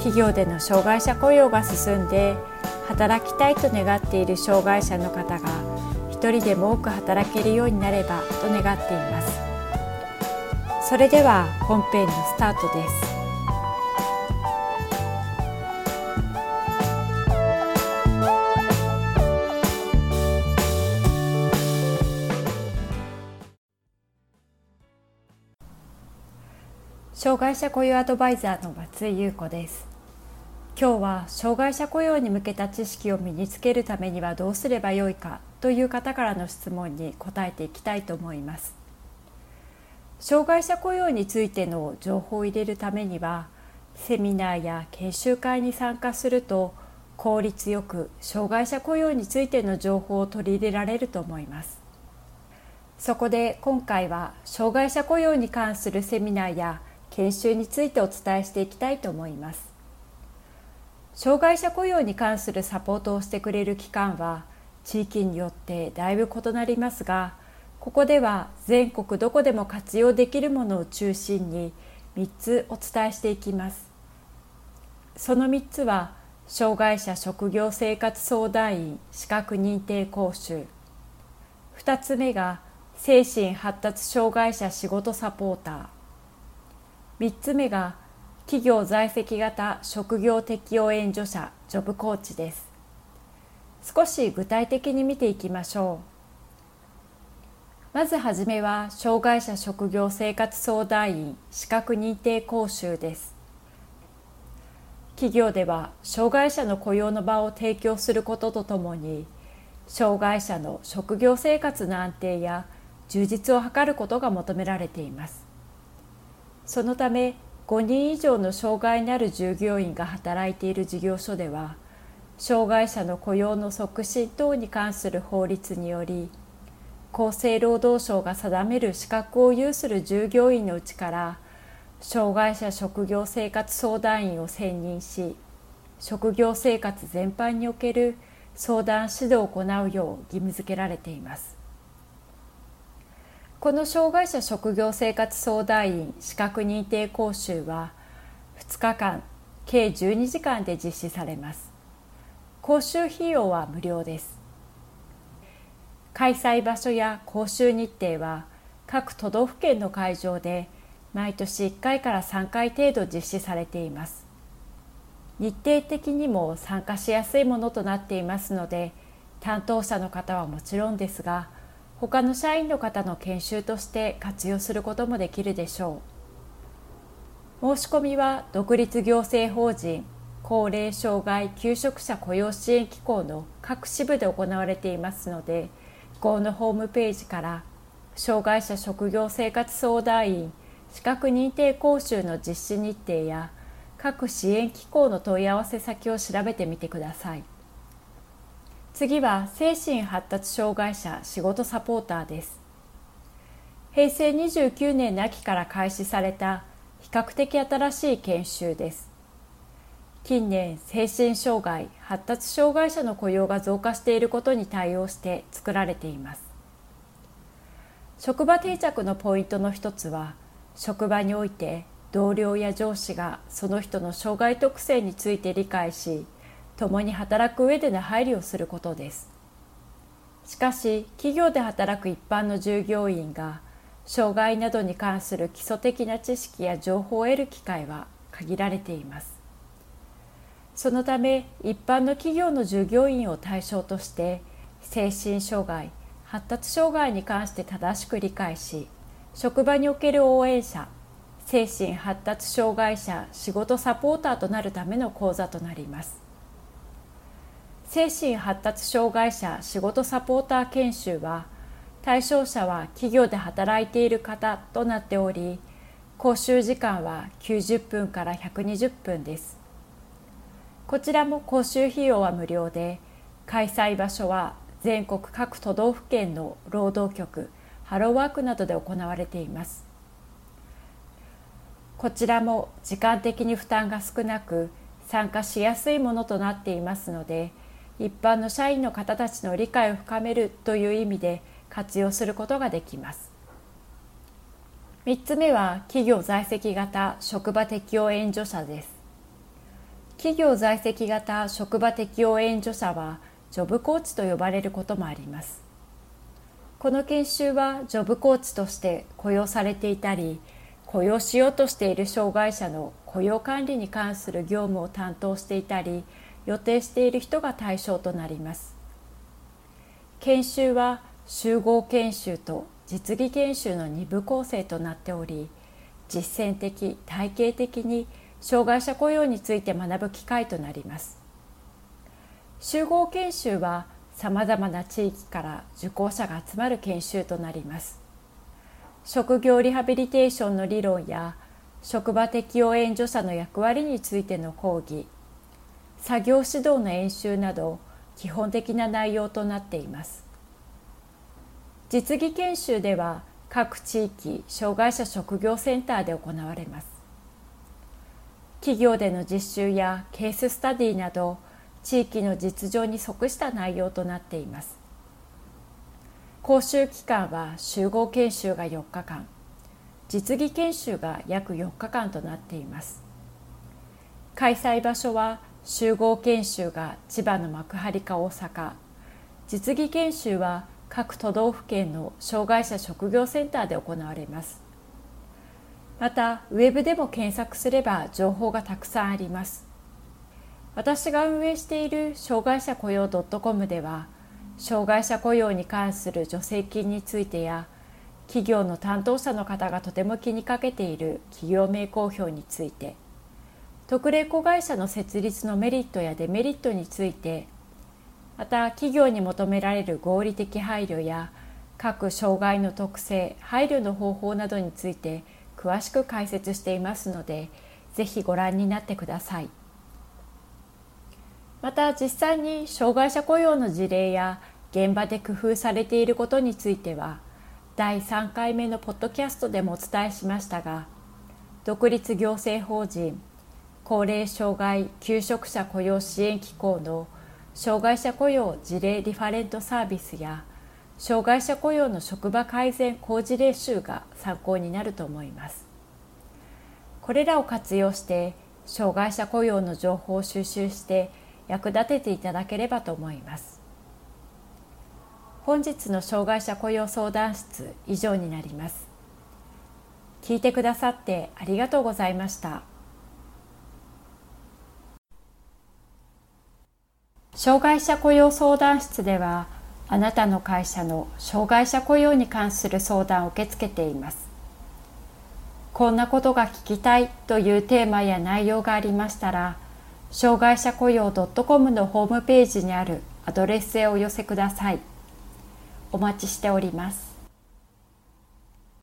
企業での障害者雇用が進んで働きたいと願っている障害者の方が一人でも多く働けるようになればと願っています。それでは本編のスタートです。障害者雇用アドバイザーの松井優子です。今日は障害者雇用に向けた知識を身につけるためにはどうすればよいかという方からの質問に答えていきたいと思います。障害者雇用についての情報を入れるためにはセミナーや研修会に参加すると効率よく障害者雇用についての情報を取り入れられると思います。そこで今回は障害者雇用に関するセミナーや研修についてお伝えしていきたいと思います。障害者雇用に関するサポートをしてくれる機関は地域によってだいぶ異なりますがここでは全国どこでも活用できるものを中心に3つお伝えしていきます。その3つは障害者職業生活相談員資格認定講習。2つ目が精神発達障害者仕事サポーター。3つ目が企業在籍型職業適用援助者ジョブコーチです。少し具体的に見ていきましょう。まずはじめは障害者職業生活相談員資格認定講習です。企業では障害者の雇用の場を提供することとともに障害者の職業生活の安定や充実を図ることが求められています。そのため5人以上の障害のある従業員が働いている事業所では障害者の雇用の促進等に関する法律により厚生労働省が定める資格を有する従業員のうちから障害者職業生活相談員を選任し職業生活全般における相談指導を行うよう義務付けられています。この障害者職業生活相談員資格認定講習は2日間計12時間で実施されます。講習費用は無料です。開催場所や講習日程は各都道府県の会場で毎年1回から3回程度実施されています。日程的にも参加しやすいものとなっていますので担当者の方はもちろんですが他の社員の方の研修として活用することもできるでしょう申し込みは独立行政法人高齢障害求職者雇用支援機構の各支部で行われていますので機構のホームページから障害者職業生活相談員資格認定講習の実施日程や各支援機構の問い合わせ先を調べてみてください。次は精神発達障害者仕事サポーターです。平成29年の秋から開始された比較的新しい研修です。近年精神障害発達障害者の雇用が増加していることに対応して作られています。職場定着のポイントの一つは職場において同僚や上司がその人の障害特性について理解し共に働く上での配慮をすることです。しかし企業で働く一般の従業員が障害などに関する基礎的な知識や情報を得る機会は限られています。そのため一般の企業の従業員を対象として精神障害発達障害に関して正しく理解し職場における応援者精神発達障害者仕事サポーターとなるための講座となります。精神発達障害者仕事サポーター研修は対象者は企業で働いている方となっており講習時間は90分から120分です。こちらも講習費用は無料で開催場所は全国各都道府県の労働局ハローワークなどで行われています。こちらも時間的に負担が少なく参加しやすいものとなっていますので一般の社員の方たちの理解を深めるという意味で活用することができます。3つ目は企業在籍型職場適用援助者です。企業在籍型職場適用援助者はジョブコーチと呼ばれることもあります。この研修はジョブコーチとして雇用されていたり雇用しようとしている障害者の雇用管理に関する業務を担当していたり予定している人が対象となります。研修は集合研修と実技研修の2部構成となっており実践的体系的に障害者雇用について学ぶ機会となります。集合研修はさまざまな地域から受講者が集まる研修となります。職業リハビリテーションの理論や職場適応援助者の役割についての講義作業指導の演習など基本的な内容となっています。実技研修では各地域障害者職業センターで行われます。企業での実習やケーススタディなど地域の実情に即した内容となっています。講習期間は集合研修が4日間。実技研修が約4日間となっています。開催場所は集合研修が千葉の幕張か大阪。実技研修は各都道府県の障害者職業センターで行われます。またウェブでも検索すれば情報がたくさんあります。私が運営している障害者雇用 .com では障害者雇用に関する助成金についてや企業の担当者の方がとても気にかけている企業名公表について特例子会社の設立のメリットやデメリットについてまた企業に求められる合理的配慮や各障害の特性配慮の方法などについて詳しく解説していますのでぜひご覧になってください。また実際に障害者雇用の事例や現場で工夫されていることについては第3回目のポッドキャストでもお伝えしましたが独立行政法人高齢障害求職者雇用支援機構の障害者雇用事例リファレントサービスや障害者雇用の職場改善好事例集が参考になると思います。これらを活用して障害者雇用の情報を収集して役立てていただければと思います。本日の障害者雇用相談室以上になります。聞いてくださってありがとうございました。障害者雇用相談室ではあなたの会社の障害者雇用に関する相談を受け付けています。こんなことが聞きたいというテーマや内容がありましたら障害者雇用 .com のホームページにあるアドレスへお寄せください。お待ちしております。